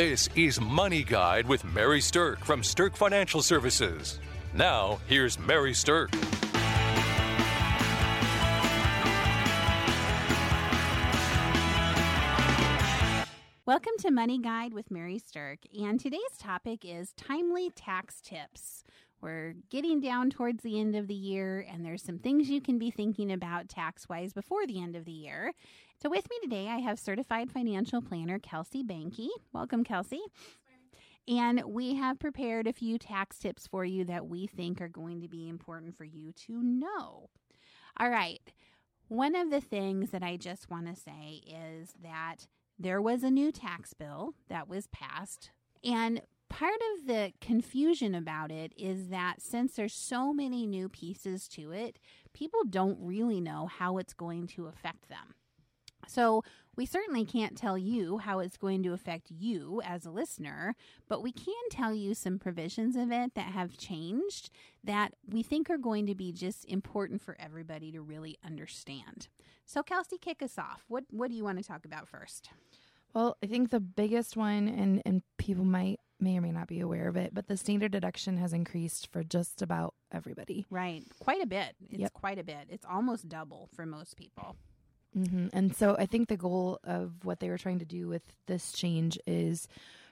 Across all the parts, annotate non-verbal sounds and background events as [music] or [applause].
This is Money Guide with Mary Sterk from Sterk Financial Services. Now, here's Mary Sterk. Welcome to Money Guide with Mary Sterk, and today's topic is timely tax tips. We're getting down towards the end of the year, and there's some things you can be thinking about tax wise before the end of the year. So, with me today, I have certified financial planner Kelsey Bankey. Welcome, Kelsey. And we have prepared a few tax tips for you that we think are going to be important for you to know. All right. One of the things that I just want to say is that there was a new tax bill that was passed. And part of the confusion about it is that since there's so many new pieces to it, people don't really know how it's going to affect them. So, we certainly can't tell you how it's going to affect you as a listener, but we can tell you some provisions of it that have changed that we think are going to be just important for everybody to really understand. So, Kelsey, kick us off. What what do you want to talk about first? Well, I think the biggest one, and and people might may or may not be aware of it, but the standard deduction has increased for just about everybody. Right, quite a bit. It's Yep. quite a bit. It's almost double for most people. Hmm And so I think the goal of what they were trying to do with this change is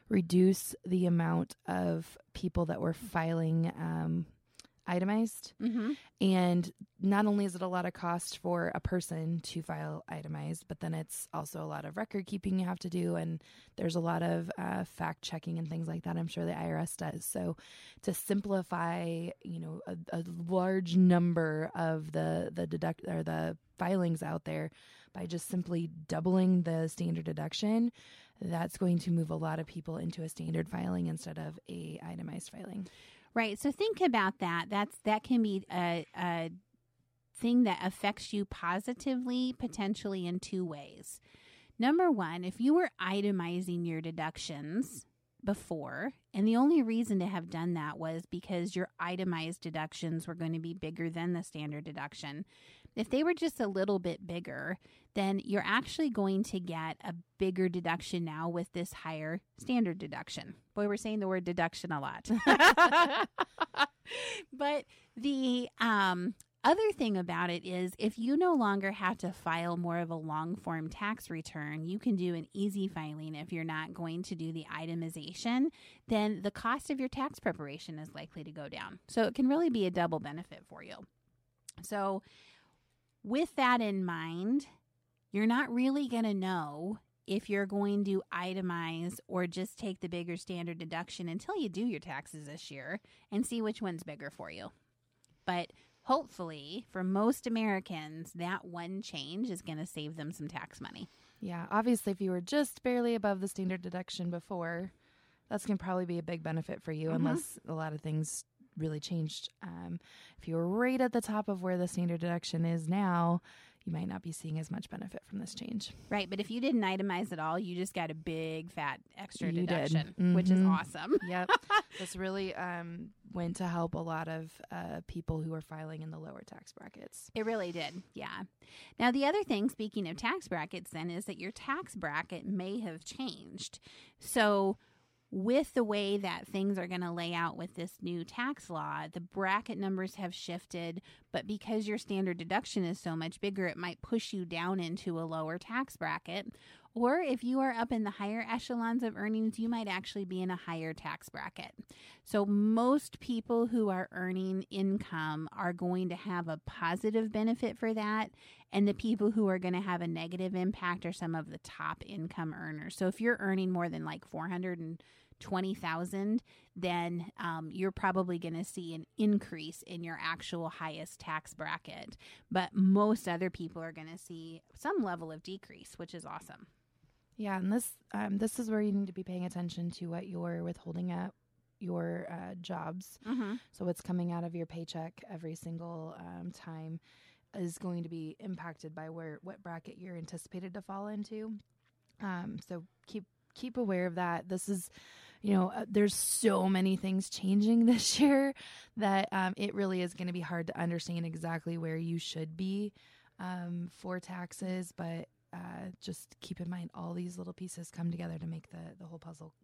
reduce the amount of people that were filing um, itemized. Mm-hmm. And not only is it a lot of cost for a person to file itemized, but then it's also a lot of record keeping you have to do. And there's a lot of uh, fact checking and things like that. I'm sure the IRS does. So to simplify, you know, a, a large number of the, the deduct or the filings out there by just simply doubling the standard deduction, that's going to move a lot of people into a standard filing instead of a itemized filing. Right. So think about that. That's that can be a, a thing that affects you positively, potentially in two ways. Number one, if you were itemizing your deductions before, and the only reason to have done that was because your itemized deductions were going to be bigger than the standard deduction. If they were just a little bit bigger, then you're actually going to get a bigger deduction now with this higher standard deduction. Boy, we're saying the word deduction a lot. [laughs] but the um, other thing about it is if you no longer have to file more of a long form tax return, you can do an easy filing if you're not going to do the itemization, then the cost of your tax preparation is likely to go down. So it can really be a double benefit for you. So, with that in mind, you're not really going to know if you're going to itemize or just take the bigger standard deduction until you do your taxes this year and see which one's bigger for you. But hopefully, for most Americans, that one change is going to save them some tax money. Yeah, obviously, if you were just barely above the standard deduction before, that's going to probably be a big benefit for you, Mhm. unless a lot of things really changed. Um, if you were right at the top of where the standard deduction is now, you might not be seeing as much benefit from this change. Right. But if you didn't itemize at all, you just got a big fat extra You deduction, which is Mhm. awesome. [laughs] Yep, this really um, went to help a lot of uh, people who are filing in the lower tax brackets. It really did. Yeah. Now, the other thing, speaking of tax brackets, then, is that your tax bracket may have changed. So, with the way that things are going to lay out with this new tax law, the bracket numbers have shifted, but because your standard deduction is so much bigger, it might push you down into a lower tax bracket. Or if you are up in the higher echelons of earnings, you might actually be in a higher tax bracket. So, most people who are earning income are going to have a positive benefit for that. And the people who are going to have a negative impact are some of the top income earners. So, if you're earning more than like 420,000, then um, you're probably going to see an increase in your actual highest tax bracket. But most other people are going to see some level of decrease, which is awesome. Yeah, and this um, this is where you need to be paying attention to what you're withholding at your uh, jobs. Mm-hmm. So what's coming out of your paycheck every single um, time is going to be impacted by where what bracket you're anticipated to fall into. Um, so keep keep aware of that. This is, you know, uh, there's so many things changing [laughs] this year that um, it really is going to be hard to understand exactly where you should be um, for taxes. But uh, just keep in mind all these little pieces come together to make the, the whole puzzle.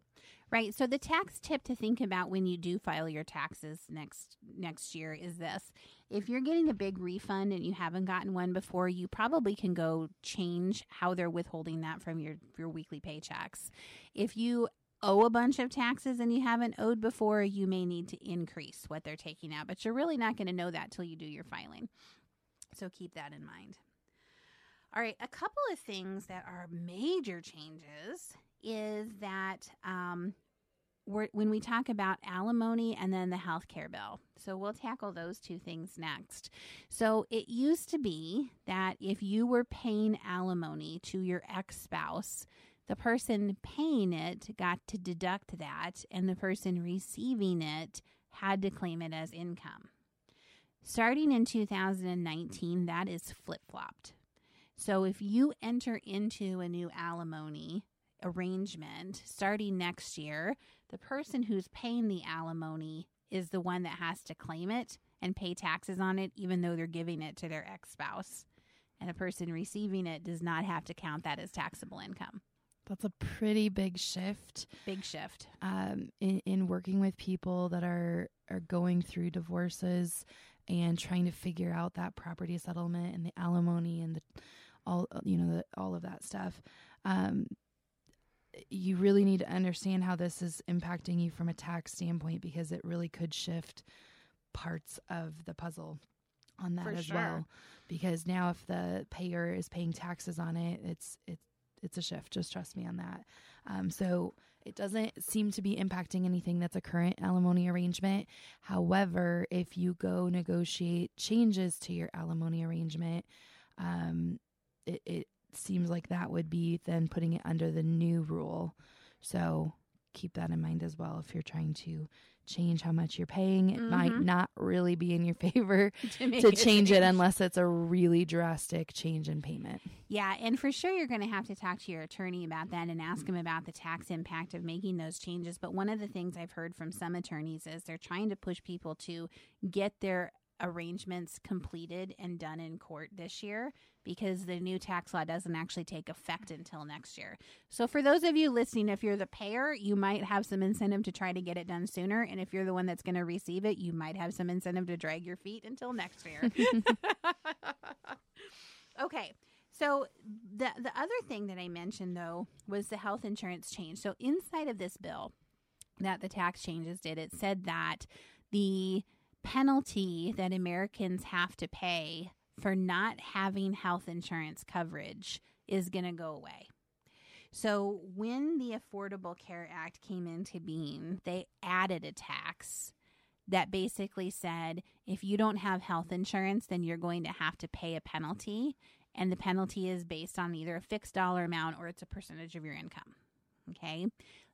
Right. So the tax tip to think about when you do file your taxes next next year is this. If you're getting a big refund and you haven't gotten one before, you probably can go change how they're withholding that from your your weekly paychecks. If you owe a bunch of taxes and you haven't owed before, you may need to increase what they're taking out, but you're really not going to know that till you do your filing. So keep that in mind. All right, a couple of things that are major changes is that um, when we talk about alimony and then the health care bill. So we'll tackle those two things next. So it used to be that if you were paying alimony to your ex spouse, the person paying it got to deduct that, and the person receiving it had to claim it as income. Starting in 2019, that is flip flopped. So if you enter into a new alimony arrangement starting next year, the person who's paying the alimony is the one that has to claim it and pay taxes on it, even though they're giving it to their ex spouse. And a person receiving it does not have to count that as taxable income. That's a pretty big shift. Big shift. Um, in, in working with people that are are going through divorces and trying to figure out that property settlement and the alimony and the all you know the, all of that stuff. Um, you really need to understand how this is impacting you from a tax standpoint because it really could shift parts of the puzzle on that For as sure. well. Because now, if the payer is paying taxes on it, it's it's it's a shift. Just trust me on that. Um, so it doesn't seem to be impacting anything that's a current alimony arrangement. However, if you go negotiate changes to your alimony arrangement, um, it, it seems like that would be then putting it under the new rule. So keep that in mind as well if you're trying to change how much you're paying. It might Mhm. not really be in your [laughs] favor [laughs] to a change it unless it's a really drastic change in payment. Yeah, and for sure you're going to have to talk to your attorney about that and ask him about the tax impact of making those changes. But one of the things I've heard from some attorneys is they're trying to push people to get their arrangements completed and done in court this year because the new tax law doesn't actually take effect until next year. So for those of you listening, if you're the payer, you might have some incentive to try to get it done sooner, and if you're the one that's going to receive it, you might have some incentive to drag your feet until next year. [laughs] okay. So the the other thing that I mentioned though was the health insurance change. So inside of this bill that the tax changes did, it said that the penalty that Americans have to pay for not having health insurance coverage is going to go away. So when the Affordable Care Act came into being, they added a tax that basically said if you don't have health insurance, then you're going to have to pay a penalty. And the penalty is based on either a fixed dollar amount or it's a percentage of your income. Okay.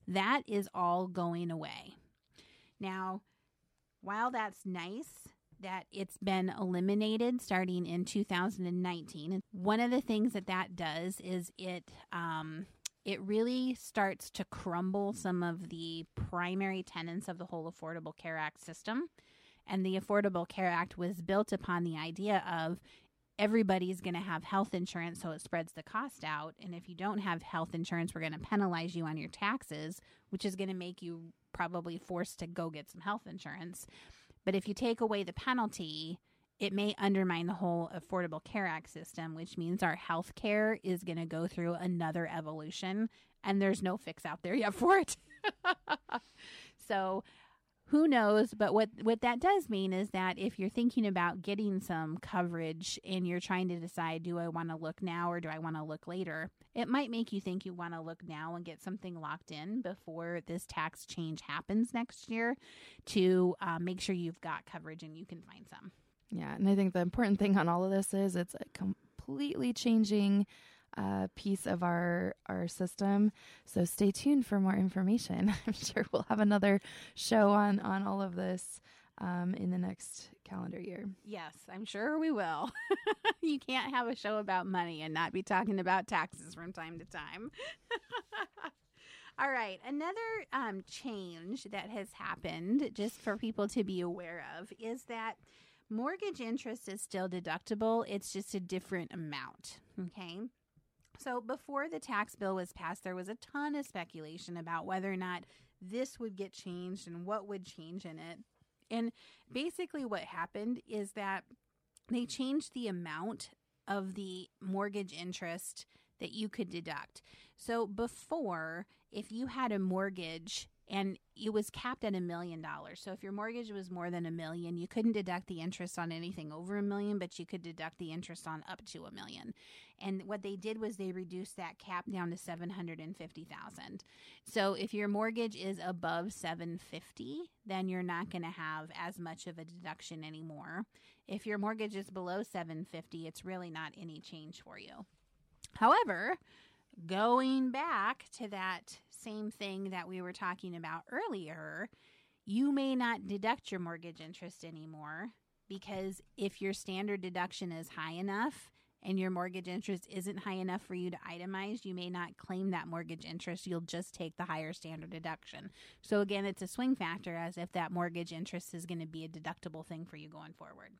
That is all going away. Now, while that's nice that it's been eliminated starting in 2019, one of the things that that does is it um, it really starts to crumble some of the primary tenets of the whole Affordable Care Act system. And the Affordable Care Act was built upon the idea of everybody's going to have health insurance, so it spreads the cost out. And if you don't have health insurance, we're going to penalize you on your taxes, which is going to make you probably forced to go get some health insurance. But if you take away the penalty, it may undermine the whole Affordable Care Act system, which means our health care is going to go through another evolution, and there's no fix out there yet for it. [laughs] so, who knows? But what what that does mean is that if you're thinking about getting some coverage and you're trying to decide, do I want to look now or do I want to look later? It might make you think you want to look now and get something locked in before this tax change happens next year to uh, make sure you've got coverage and you can find some. Yeah, and I think the important thing on all of this is it's a completely changing uh, piece of our our system. So stay tuned for more information. [laughs] I'm sure we'll have another show on on all of this um, in the next calendar year. Yes, I'm sure we will. [laughs] you can't have a show about money and not be talking about taxes from time to time. [laughs] All right, another um, change that has happened, just for people to be aware of, is that mortgage interest is still deductible. It's just a different amount. Okay. So, before the tax bill was passed, there was a ton of speculation about whether or not this would get changed and what would change in it. And basically, what happened is that they changed the amount of the mortgage interest that you could deduct. So, before, if you had a mortgage and it was capped at a million dollars. So if your mortgage was more than a million, you couldn't deduct the interest on anything over a million, but you could deduct the interest on up to a million. And what they did was they reduced that cap down to 750,000. So if your mortgage is above 750, then you're not going to have as much of a deduction anymore. If your mortgage is below 750, it's really not any change for you. However, going back to that same thing that we were talking about earlier, you may not deduct your mortgage interest anymore because if your standard deduction is high enough and your mortgage interest isn't high enough for you to itemize, you may not claim that mortgage interest. You'll just take the higher standard deduction. So, again, it's a swing factor as if that mortgage interest is going to be a deductible thing for you going forward.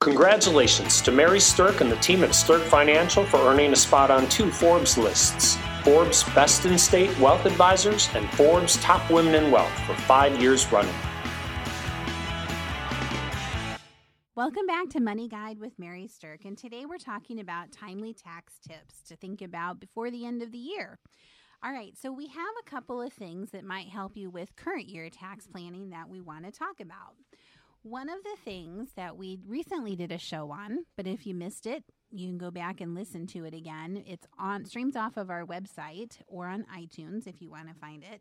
Congratulations to Mary Sterk and the team at Sterk Financial for earning a spot on two Forbes lists Forbes Best in State Wealth Advisors and Forbes Top Women in Wealth for five years running. Welcome back to Money Guide with Mary Sterk, and today we're talking about timely tax tips to think about before the end of the year. All right, so we have a couple of things that might help you with current year tax planning that we want to talk about. One of the things that we recently did a show on, but if you missed it, you can go back and listen to it again. It's on streams off of our website or on iTunes if you want to find it.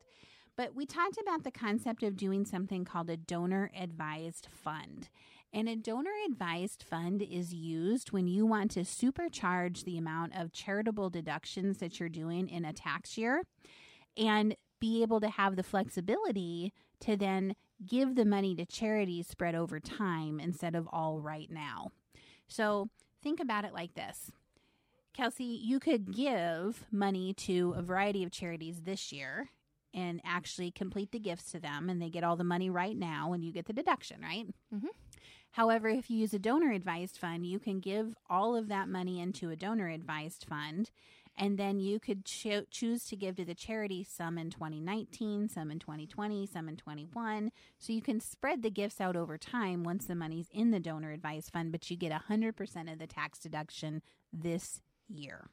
But we talked about the concept of doing something called a donor advised fund. And a donor advised fund is used when you want to supercharge the amount of charitable deductions that you're doing in a tax year and be able to have the flexibility to then give the money to charities spread over time instead of all right now. So think about it like this. Kelsey, you could give money to a variety of charities this year and actually complete the gifts to them, and they get all the money right now, and you get the deduction, right? Mm-hmm. However, if you use a donor advised fund, you can give all of that money into a donor advised fund and then you could cho- choose to give to the charity some in 2019, some in 2020, some in 21. So you can spread the gifts out over time once the money's in the donor advised fund, but you get 100% of the tax deduction this year.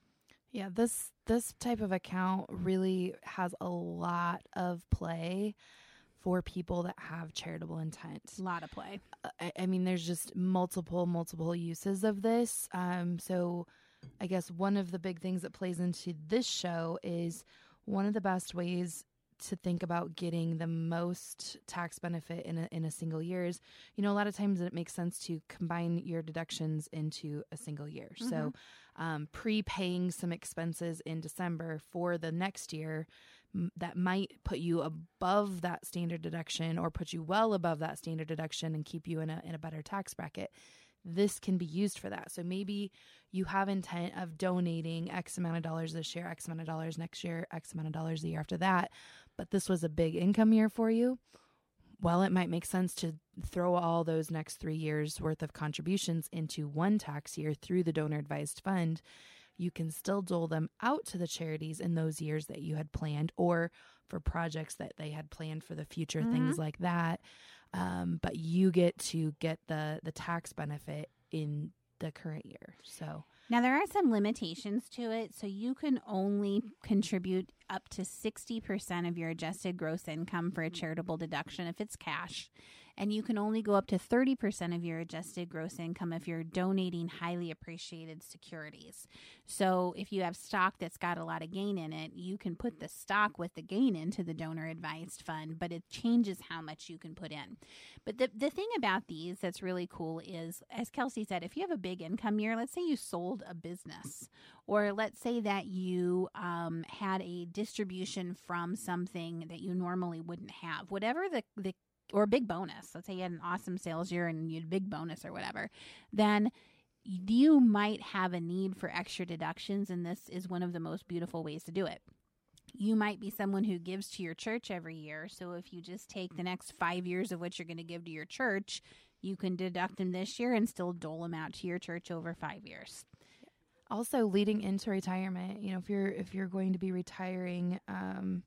Yeah, this this type of account really has a lot of play for people that have charitable intent. A lot of play. I, I mean, there's just multiple multiple uses of this. Um, so I guess one of the big things that plays into this show is one of the best ways to think about getting the most tax benefit in a, in a single year is, you know, a lot of times it makes sense to combine your deductions into a single year. Mm-hmm. So, um, prepaying some expenses in December for the next year that might put you above that standard deduction or put you well above that standard deduction and keep you in a in a better tax bracket this can be used for that. So maybe you have intent of donating X amount of dollars this year, X amount of dollars next year, X amount of dollars the year after that, but this was a big income year for you. Well, it might make sense to throw all those next three years worth of contributions into one tax year through the donor advised fund. You can still dole them out to the charities in those years that you had planned or for projects that they had planned for the future, mm-hmm. things like that um, but you get to get the the tax benefit in the current year. So now there are some limitations to it. So you can only contribute up to 60% of your adjusted gross income for a charitable deduction if it's cash and you can only go up to 30% of your adjusted gross income if you're donating highly appreciated securities. So if you have stock that's got a lot of gain in it, you can put the stock with the gain into the donor advised fund, but it changes how much you can put in. But the, the thing about these that's really cool is, as Kelsey said, if you have a big income year, let's say you sold a business, or let's say that you um, had a distribution from something that you normally wouldn't have, whatever the, the or a big bonus, let's say you had an awesome sales year and you had a big bonus or whatever, then you might have a need for extra deductions, and this is one of the most beautiful ways to do it. You might be someone who gives to your church every year. So if you just take the next five years of what you're going to give to your church, you can deduct them this year and still dole them out to your church over five years. Also, leading into retirement, you know, if you're if you're going to be retiring um,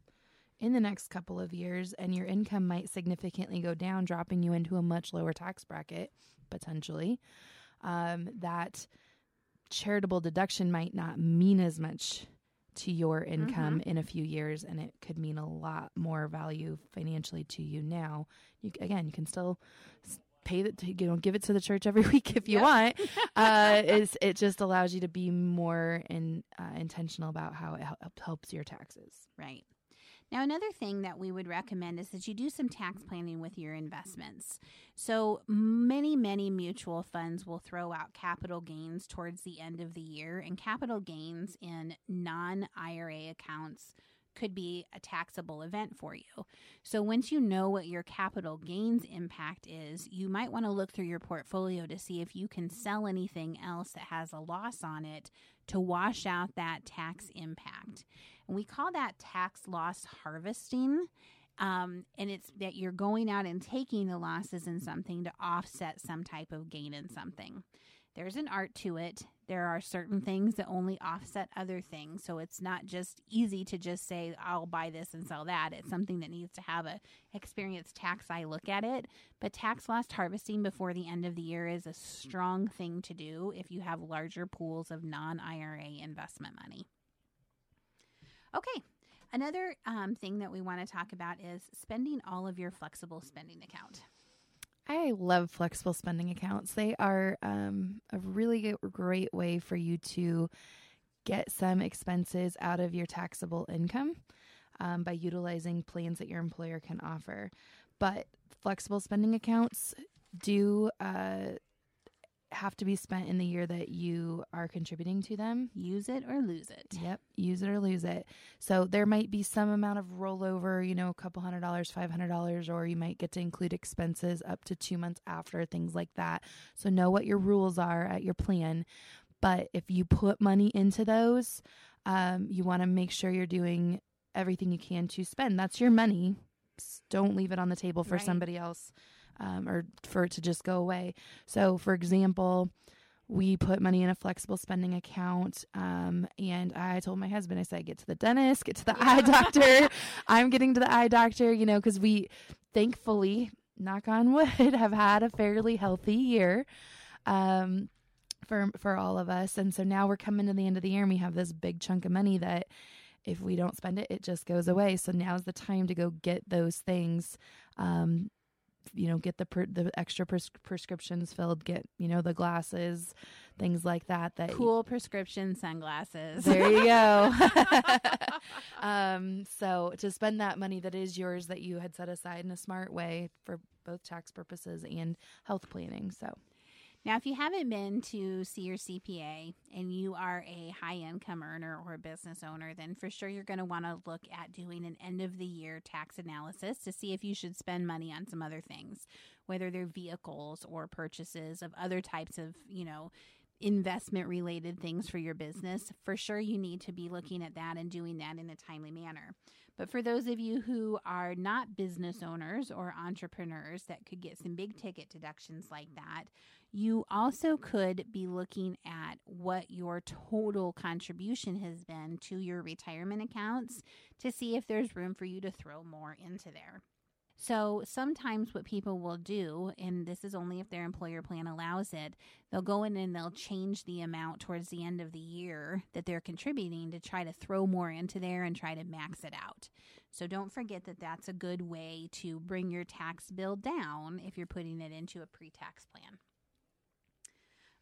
in the next couple of years, and your income might significantly go down, dropping you into a much lower tax bracket potentially, um, that charitable deduction might not mean as much to your income Mhm. in a few years and it could mean a lot more value financially to you now you again you can still s- pay the you know give it to the church every [laughs] week if you Yep. want [laughs] uh it's, it just allows you to be more in, uh, intentional about how it helps your taxes Right. Now, another thing that we would recommend is that you do some tax planning with your investments. So, many, many mutual funds will throw out capital gains towards the end of the year, and capital gains in non IRA accounts could be a taxable event for you. So, once you know what your capital gains impact is, you might want to look through your portfolio to see if you can sell anything else that has a loss on it to wash out that tax impact. We call that tax loss harvesting. Um, and it's that you're going out and taking the losses in something to offset some type of gain in something. There's an art to it. There are certain things that only offset other things. So it's not just easy to just say, I'll buy this and sell that. It's something that needs to have a experienced tax eye look at it. But tax loss harvesting before the end of the year is a strong thing to do if you have larger pools of non IRA investment money. Okay, another um, thing that we want to talk about is spending all of your flexible spending account. I love flexible spending accounts. They are um, a really great way for you to get some expenses out of your taxable income um, by utilizing plans that your employer can offer. But flexible spending accounts do uh, have to be spent in the year that you are contributing to them. Use it or lose it. Yep, use it or lose it. So there might be some amount of rollover, you know, a couple hundred dollars, five hundred dollars, or you might get to include expenses up to two months after, things like that. So know what your rules are at your plan. But if you put money into those, um, you want to make sure you're doing everything you can to spend. That's your money. Don't leave it on the table for Right. somebody else um, or for it to just go away. So, for example, we put money in a flexible spending account. Um, and I told my husband, I said, get to the dentist, get to the eye doctor. [laughs] I'm getting to the eye doctor, you know, because we thankfully, knock on wood, [laughs] have had a fairly healthy year. Um, for for all of us and so now we're coming to the end of the year and we have this big chunk of money that if we don't spend it it just goes away so now's the time to go get those things um you know get the per, the extra pres- prescriptions filled get you know the glasses things like that that Cool prescription sunglasses. there you go [laughs] [laughs] um so to spend that money that is yours that you had set aside in a smart way for both tax purposes and health planning so Now, if you haven't been to see your CPA and you are a high income earner or a business owner, then for sure you're going to want to look at doing an end of the year tax analysis to see if you should spend money on some other things, whether they're vehicles or purchases of other types of, you know, investment related things for your business. For sure you need to be looking at that and doing that in a timely manner. But for those of you who are not business owners or entrepreneurs that could get some big ticket deductions like that, you also could be looking at what your total contribution has been to your retirement accounts to see if there's room for you to throw more into there. So sometimes what people will do, and this is only if their employer plan allows it, they'll go in and they'll change the amount towards the end of the year that they're contributing to try to throw more into there and try to max it out. So don't forget that that's a good way to bring your tax bill down if you're putting it into a pre tax plan.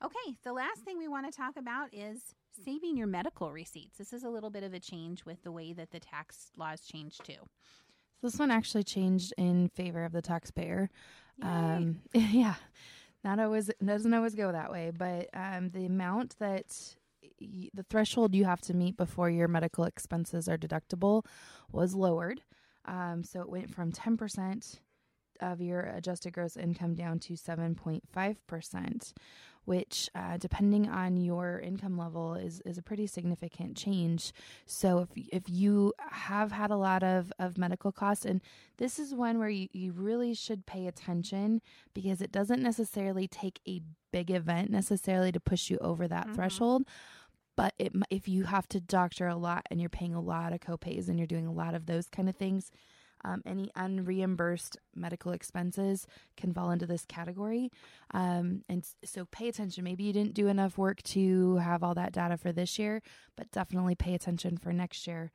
Okay, the last thing we want to talk about is saving your medical receipts. This is a little bit of a change with the way that the tax laws change too. This one actually changed in favor of the taxpayer. Um, [laughs] yeah, not always doesn't always go that way, but um, the amount that y- the threshold you have to meet before your medical expenses are deductible was lowered. Um, so it went from ten percent of your adjusted gross income down to seven point five percent, which, uh, depending on your income level, is is a pretty significant change. So if if you have had a lot of of medical costs, and this is one where you, you really should pay attention because it doesn't necessarily take a big event necessarily to push you over that Mhm. threshold. But it, if you have to doctor a lot and you're paying a lot of copays and you're doing a lot of those kind of things, um, any unreimbursed medical expenses can fall into this category. Um, and so pay attention. Maybe you didn't do enough work to have all that data for this year, but definitely pay attention for next year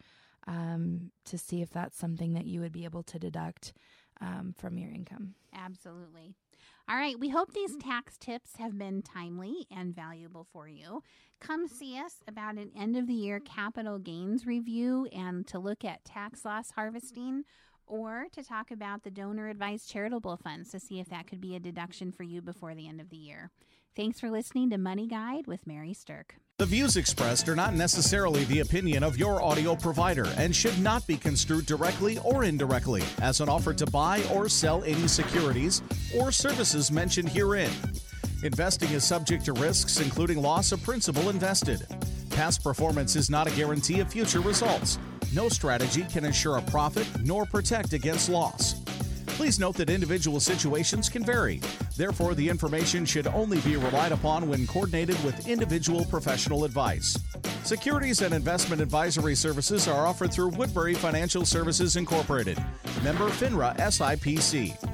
um, to see if that's something that you would be able to deduct um, from your income. Absolutely. All right, we hope these tax tips have been timely and valuable for you. Come see us about an end of the year capital gains review and to look at tax loss harvesting or to talk about the donor advised charitable funds to see if that could be a deduction for you before the end of the year. Thanks for listening to Money Guide with Mary Sterk. The views expressed are not necessarily the opinion of your audio provider and should not be construed directly or indirectly as an offer to buy or sell any securities or services mentioned herein. Investing is subject to risks, including loss of principal invested. Past performance is not a guarantee of future results. No strategy can ensure a profit nor protect against loss. Please note that individual situations can vary. Therefore, the information should only be relied upon when coordinated with individual professional advice. Securities and investment advisory services are offered through Woodbury Financial Services Incorporated, member FINRA SIPC.